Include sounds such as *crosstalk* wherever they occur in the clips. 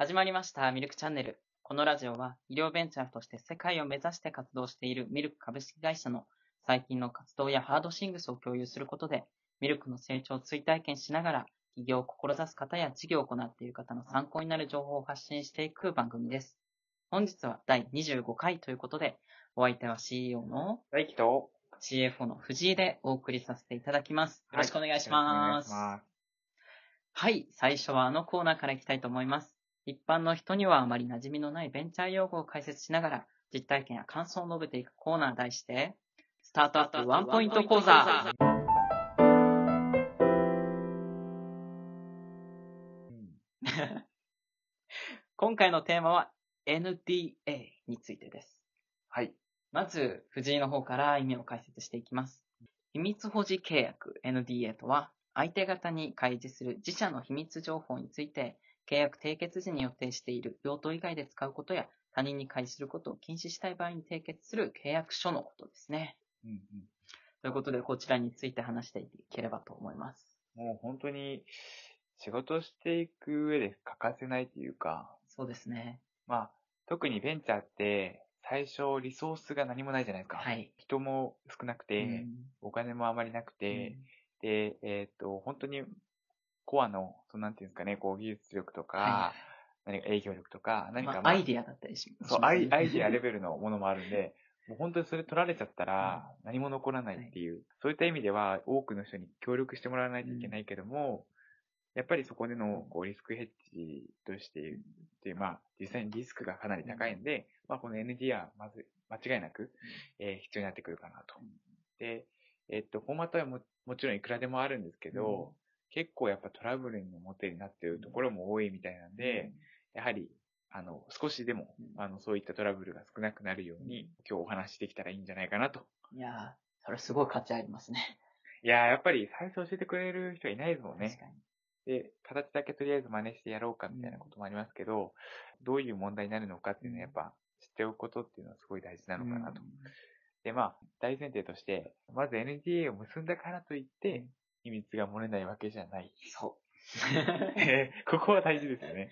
始まりましたミルクチャンネル。このラジオは医療ベンチャーとして世界を目指して活動しているミルク株式会社の最近の活動やハードシングスを共有することで、ミルクの成長を追体験しながら、起業を志す方や事業を行っている方の参考になる情報を発信していく番組です。本日は第25回ということで、お相手は CEO の大輝と、CFO の藤井でお送りさせていただきます。よろしくお願いします。よろしくお願いします。はい、最初はあのコーナーからいきたいと思います。一般の人にはあまり馴染みのないベンチャー用語を解説しながら、実体験や感想を述べていくコーナー題して、スタートアップワンポイント講座今回のテーマは NDA についてです。はい。まず、藤井の方から意味を解説していきます。秘密保持契約 NDA とは、相手方に開示する自社の秘密情報について、契約締結時に予定している用途以外で使うことや、他人に開示することを禁止したい場合に締結する契約書のことですね。うんうん。ということで、こちらについて話していければと思います。もう本当に、仕事していく上で欠かせないというか、そうですね。まあ、特にベンチャーって、最初リソースが何もないじゃないですか。はい。人も少なくて、うんお金もあまりなくて、で、えっ、と、本当に、コアの、そのなんていうんですかね、こう、技術力とか、は何か営業力とか、何か、まあ、まあアイディアだったりします、そう、アイアイディアレベルのものもあるんで、*laughs* もう本当にそれ取られちゃったらう何も残らないっていう、そういった意味では多くの人に協力してもらわないといけないけども、やっぱりそこでのこうリスクヘッジとしているっていう、まあ実際にリスクがかなり高いんで、まあこの ND はまず間違いなく、えー必要になってくるかなと。で、えっと、フォーマットはももちろんいくらでもあるんですけど、結構やっぱトラブルの表になっているところも多いみたいなんで、やはり、あの、少しでも、うんあの、そういったトラブルが少なくなるように、今日お話しできたらいいんじゃないかなと。いやー、それすごい価値ありますね。いやー、やっぱり最初教えてくれる人はいないですもんね確。かに。で、形だけとりあえず真似してやろうかみたいなこともありますけど、どういう問題になるのかっていうのはやっぱ知っておくことっていうのはすごい大事なのかなと。で、まあ、大前提として、まず NDA を結んだからといって、秘密が漏れないわけじゃない。そう。*laughs* えーここは大事ですよね。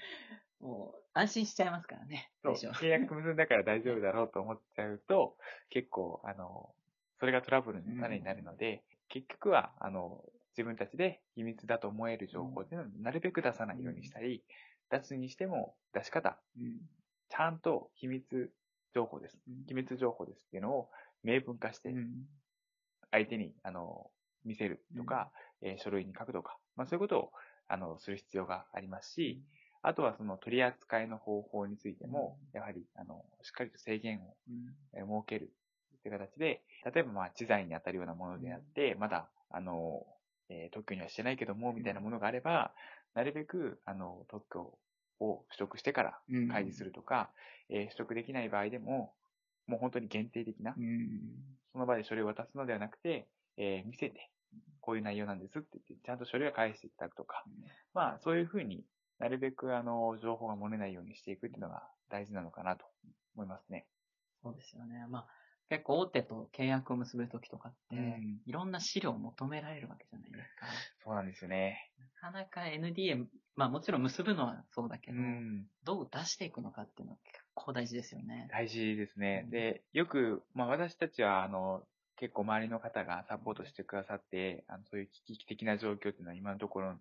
もう、安心しちゃいますからね。そう、契約結んだから大丈夫だろうと思っちゃうと、結構、あの、それがトラブルの種になるので、結局は、あの、自分たちで秘密だと思える情報っていうのをなるべく出さないようにしたり、出すにしても出し方、うん。ちゃんと秘密情報です。うん秘密情報ですっていうのを明文化して、うん。相手に、あの、見せるとか、えー書類に書くとか、まあそういうことを、あの、する必要がありますし、あとはその取り扱いの方法についても、やはり、あの、しっかりと制限を設けるという形で、例えばまあ知財に当たるようなものであって、まだ、あの、えー特許にはしてないけども、みたいなものがあれば、なるべく、あの、特許を取得してからうん。開示するとか、えー取得できない場合でも、もう本当に限定的なう、ん。その場で書類を渡すのではなくて、えー見せて、こういう内容なんですって言って、ちゃんと書類を返していただくとか、まあ、そういうふうになるべく、あの、情報が漏れないようにしていくっていうのが大事なのかなと思いますね。そうですよね。まあ、結構大手と契約を結ぶときとかって、うんいろんな資料を求められるわけじゃないですか。そうなんですよね。なかなか NDA、まあもちろん結ぶのはそうだけど、うん。どう出していくのかっていうのは結構大事ですよね。大事ですねう。んで、よく、まあ私たちは、あの、結構周りの方がサポートしてくださって、あのそういう危機的な状況っていうのは今のところ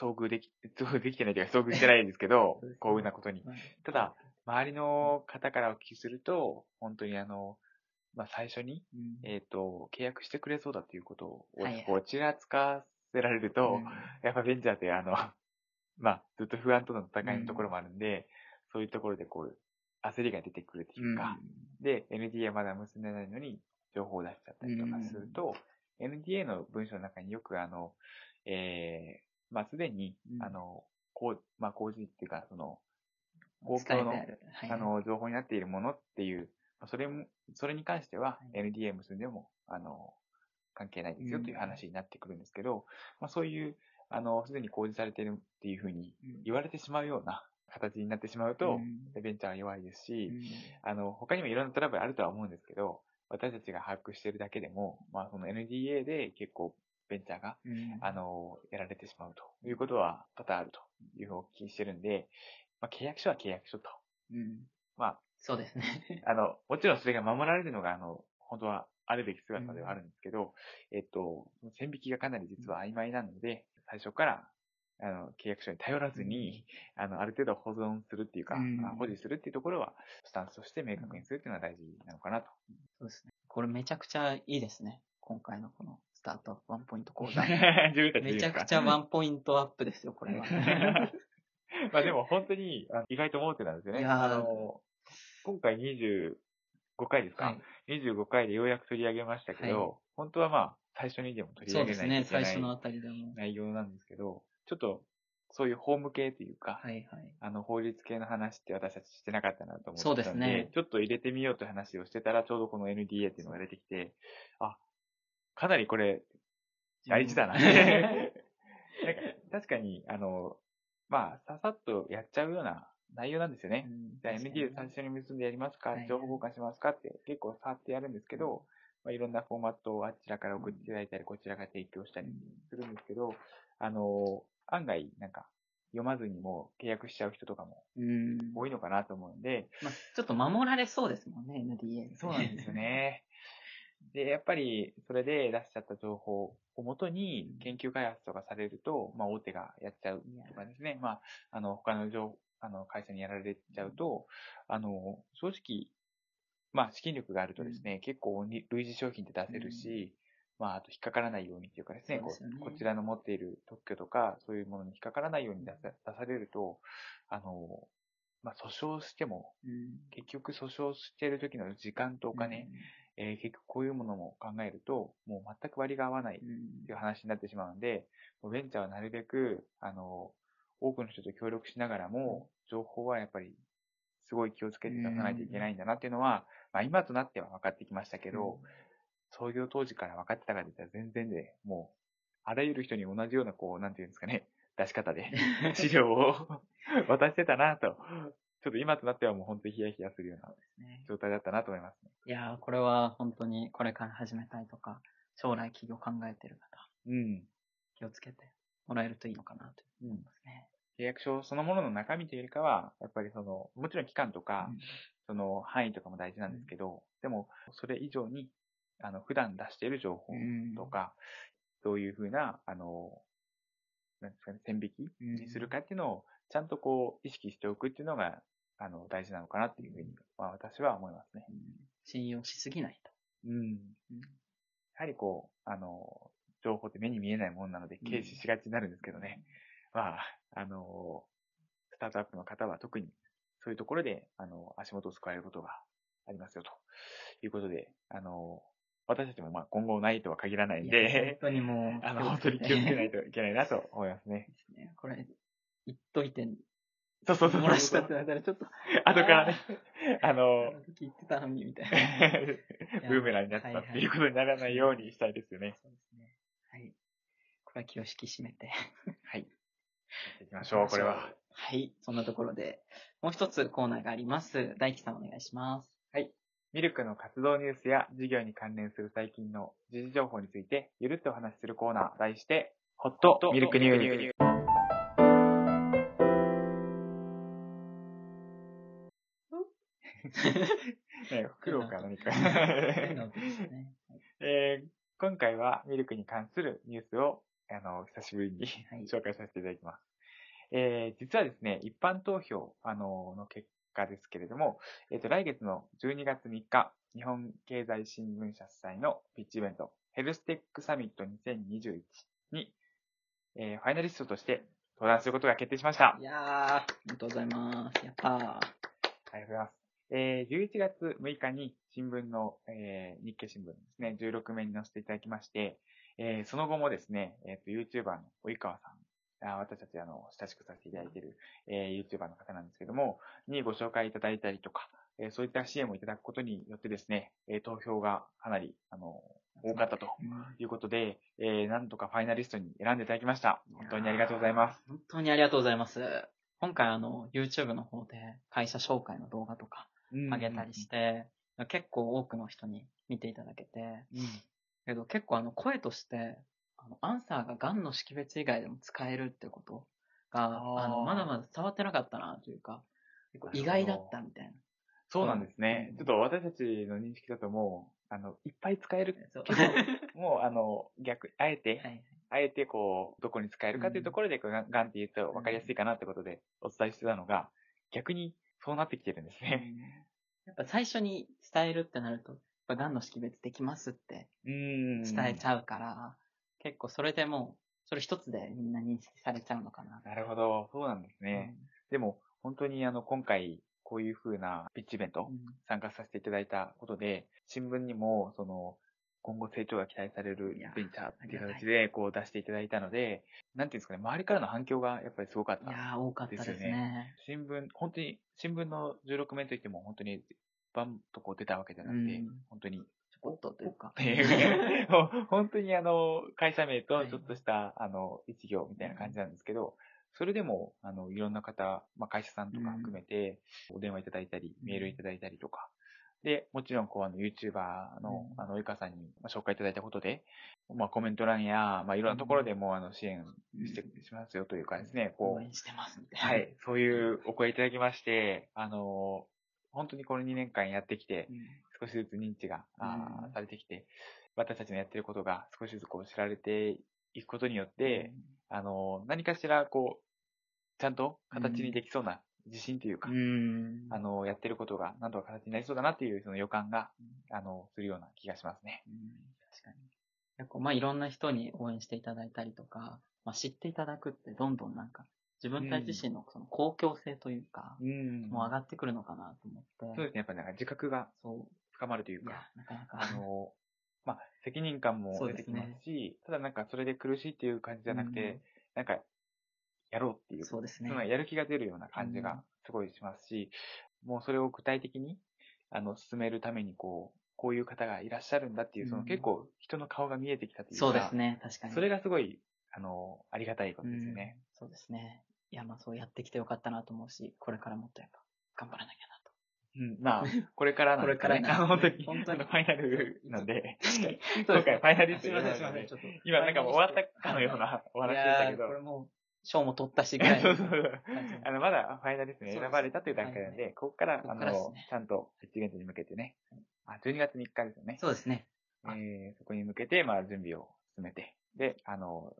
遭遇でき、*laughs* 遭遇できてないというか遭遇してないんですけど *laughs* 幸運なことに。まあただ、周りの方からお聞きすると、本当にあの、まあ最初に、うん。えっ、と、契約してくれそうだということを、はいはい。こう、ちらつかせられると、うん。やっぱベンチャーってあの、*laughs* まあ、ずっと不安との戦いのところもあるんで、そういうところでこう、焦りが出てくるというか、で、NDA まだ結んでないのに情報を出しちゃったりとかすると、NDA の文章の中によくあの、えー、まあ、すでに、うん。あの、こう、まあ、工事っていうか、その、うん公共のあるはい。あの、情報になっているものっていう、まあそれも、それに関しては、NDA 結んでも、あの、関係ないですよという話になってくるんですけど、まあそういう、あの、すでに公示されているっていうふうにうん。言われてしまうような形になってしまうと、ベンチャーは弱いですし、うん。あの、他にもいろんなトラブルあるとは思うんですけど、私たちが把握しているだけでも、まあその NDA で結構ベンチャーが、うんあの、やられてしまうということは多々あるというふうにお聞きしてるんで、まあ、契約書は契約書と。うん。まそうですね。あ、あの、もちろんそれが守られるのが、あの、本当はあるべき姿ではあるんですけど、えっと、線引きがかなり実は曖昧なので、最初から、あの、契約書に頼らずに、あの、ある程度保存するっていうか、うんまあ保持するっていうところは、スタンスとして明確にするっていうのは大事なのかなと。そうですね。これめちゃくちゃいいですね。今回のこのスタートアップワンポイント講座。*laughs* めちゃくちゃワンポイントアップですよ、これは。*laughs* まあでも本当に意外と思ってたんですよね。あの、今回25回ですか、はい。25回でようやく取り上げましたけど、はい本当はまあ、最初にでも取り上げないといけ最初のあないたりでも。内容なんですけど、ちょっと、そういう法務系というか、はいはい。あの、法律系の話って私たちしてなかったなと思ってたそうんで、ですね。ちょっと入れてみようという話をしてたら、ちょうどこの NDA っていうのが出てきて、あ、かなりこれ、大事だな。*laughs* なんか確かに、あの、まあ、ささっとやっちゃうような内容なんですよね。じゃあ NDA 最初に結んでやりますか、はい情報交換しますかって結構触ってやるんですけど、まあ、いろんなフォーマットをあちらから送っていただいたり、こちらが提供したりするんですけど、あの、案外、なんか、読まずにも契約しちゃう人とかもうん。多いのかなと思うんで、まあ、ちょっと守られそうですもんね、NDA。そうなんですよね。*laughs* で、やっぱり、それで出しちゃった情報をもとに研究開発とかされると、まあ、大手がやっちゃうとかですね、まあ、あの、他の情あの会社にやられちゃうと、あの、正直、まあ、資金力があるとですね、結構に類似商品って出せるし、まあ、あと引っかからないようにっていうかですね、すよね。うこちらの持っている特許とか、そういうものに引っかからないように出さ出されると、あの、まあ、訴訟しても、うん。結局訴訟してる時の時間とお金、えー結局こういうものも考えると、もう全く割が合わないっうん。ていう話になってしまうので、もうベンチャーはなるべく、あの、多くの人と協力しながらも、情報はやっぱり、すごい気をつけて出さないといけないんだなっていうのは、まあ今となっては分かってきましたけど、創業当時から分かってたかといったら全然で、もう、あらゆる人に同じような、こう、なんていうんですかね、出し方で、*laughs* 資料を *laughs* 渡してたなと、ちょっと今となってはもう本当にヒヤヒヤするようなね状態だったなと思いますね。いやー、これは本当にこれから始めたいとか、将来企業考えてる方、うん。気をつけてもらえるといいのかなと思いますね。契約書そのものの中身というよりかは、やっぱりその、もちろん期間とか、その範囲とかも大事なんですけど、でも、それ以上に、あの、普段出している情報うんとか、どういうふうな、あの、なんですかね、線引きにするかっていうのを、ちゃんとこう、意識しておくっていうのが、あの、大事なのかなっていうふうに、まあ私は思いますね。うん信用しすぎないと。うん。うんやはりこう、あの、情報って目に見えないものなので、うん軽視しがちになるんですけどね。まあ、あの、スタートアップの方は特に、そういうところで、あの、足元を救われることがありますよ、ということで、あの、私たちもまあ今後ないとは限らないんで、本当にもう、*laughs* あの、本当に気をつけないといけないなと思いますね。ですね。これ、言っといて、そうそうそうそう。漏らしたってなったらちょっと、*laughs* 後からね、ああの、てたのに、みたいな。*laughs* ブーメランになったっていうことにならないようにしたいですよね。そうですね。はい。これは気を引き締めて。はい。いきましょう、これは。。はい。そんなところで、もう一つコーナーがあります。大輝さんお願いします。ミルクの活動ニュースや事業に関連する最近の時事情報についてゆるっとお話しするコーナー、題して、ホットミルクニュース。ね、*laughs* 苦労か何か。えー今回はミルクに関するニュースを、あの、久しぶりにはい紹介させていただきます。えー実はですね、一般投票、あの、の結果ですけれども、えっ、と、来月の12月3日、日本経済新聞社主催のピッチイベント、ヘルステックサミット2021に、えーファイナリストとして登壇することが決定しました。いやー、ありがとうございます。やったー。ありがとうございます。えー11月6日に新聞の、えー日経新聞ですね、16面に載せていただきまして、えーその後もですね、えっ、と、YouTuber の及川さん、あ私たち、あの、親しくさせていただいている、えー YouTuber の方なんですけども、にご紹介いただいたりとか、えーそういった支援をいただくことによってですね、えー投票がかなり、あの、多かったということで、えーなんとかファイナリストに選んでいただきました。本当にありがとうございます。本当にありがとうございます。今回あの、YouTube の方で会社紹介の動画とか上げたりして、結構多くの人に見ていただけて、うん。けど結構あの声として、あのアンサーが癌の識別以外でも使えるってことが、あの、まだまだ伝わってなかったなというか、結構意外だったみたいな。そうなんですねう。んちょっと私たちの認識だともう、あの、いっぱい使える。けど、もう、あの、逆、あえて、はいあえてこう、どこに使えるかというところで、こうガンガンって言うと分かりやすいかなってことでお伝えしてたのが、逆にそうなってきてるんですね。やっぱ最初に伝えるってなると、やっぱ癌の識別できますって。伝えちゃうから、結構それでもう、それ一つでみんな認識されちゃうのかな。なるほど。そうなんですね。でも、本当にあの、今回、こういう風なピッチイベントうん参加させていただいたことで、新聞にも、その、今後成長が期待されるベンチャーっていう形で、こう出していただいたので、なんていうんですかね、周りからの反響がやっぱりすごかった。いやー、多かったですね。新聞、本当に、新聞の16面といっても、本当に、バンとこう出たわけじゃなくて、うん本当に、ちょこっとというか。*laughs* 本当にあの、会社名はい。とちょっとした、あの、一行みたいな感じなんですけど、それでも、あの、いろんな方、まあ、会社さんとか含めて、お電話いただいたり、メールいただいたりとか、で、もちろん、こう、あの、YouTuber の、うん。あの、及川さんにまあ紹介いただいたことで、まあ、コメント欄や、まあ、いろんなところでも、あの、支援して、しますよというかですね、こう、応援してますみたいな。は。い、そういうお声いただきまして、あの、本当にこの2年間やってきて、少しずつ認知が、あされてきて、私たちのやってることが少しずつこう知られていくことによって、あの、何かしらこう、ちゃんと形にできそうな自信というか、うん。あの、やってることが何とか形になりそうだなっていうその予感が、あの、するような気がしますね。うん確かに。結構、まあ、いろんな人に応援していただいたりとか、まあ、知っていただくって、どんどんなんか、自分たち自身のその公共性というか、うんもう上がってくるのかなと思って。そうですね。やっぱりなんか自覚がそ深まるというか、、なかなか。あの、まあ、責任感も出てきますし、ただなんかそれで苦しいっていう感じじゃなくて、うんなんか、やろうっていう、そうですねやる気が出るような感じがすごいしますし、もうそれを具体的に、あの、進めるためにこう、こういう方がいらっしゃるんだっていう、そのうん結構人の顔が見えてきたというか、そうですね、確かに。それがすごい、あの、ありがたいことですよね。うんそうですね。いや、まあそうやってきてよかったなと思うし、これからもっとやっぱ頑張らなきゃ。うん、まあ、*laughs* これからなんでね。これからあの *laughs* 本当に、本当にファイナルなんで。今回ファイナリストすいません、すいません。なのでちょっと。今なんかもう終わったかのようなお話でしたけどこれもう、賞も取ったしぐらいの *laughs* そうそうそうあの、まだファイナリストに選ばれたという段階なんで、ここから、あのちゃんと、ピッチイベントに向けてね、あ、12月3日ですよね。そうですね。えーそこに向けて、まあ、準備を進めて。で、あの、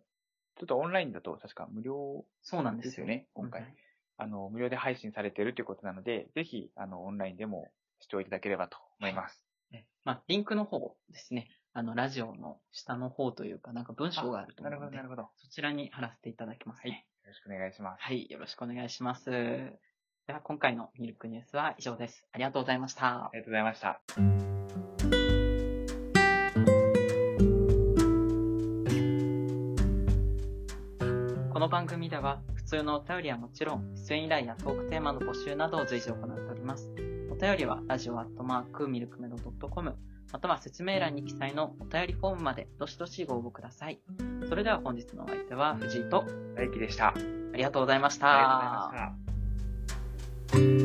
ちょっとオンラインだと確か無料そうなんですすよね、今回うん。あの、無料で配信されているということなので、ぜひ、あの、オンラインでも視聴いただければと思います。ねまあ、リンクの方ですね。あの、ラジオの下の方というか、なんか文章があるとなるほど、思うのでなる、ほど。よそちらに貼らせていただきますね。ろしくお願いします。はい、よろしくお願いします。では、今回のミルクニュースは以上です。ありがとうございましたあ。りがとうございました。この番組では、普通のお便りはもちろん、出演依頼やトークテーマの募集などを随時行っております。お便りは、ラジオアットマークミルクメロドットコム、または説明欄に記載のお便りフォームまで、どしどしご応募ください。それでは本日のお相手は藤井と、大輝でした。あありがとうございました。りがとうございました。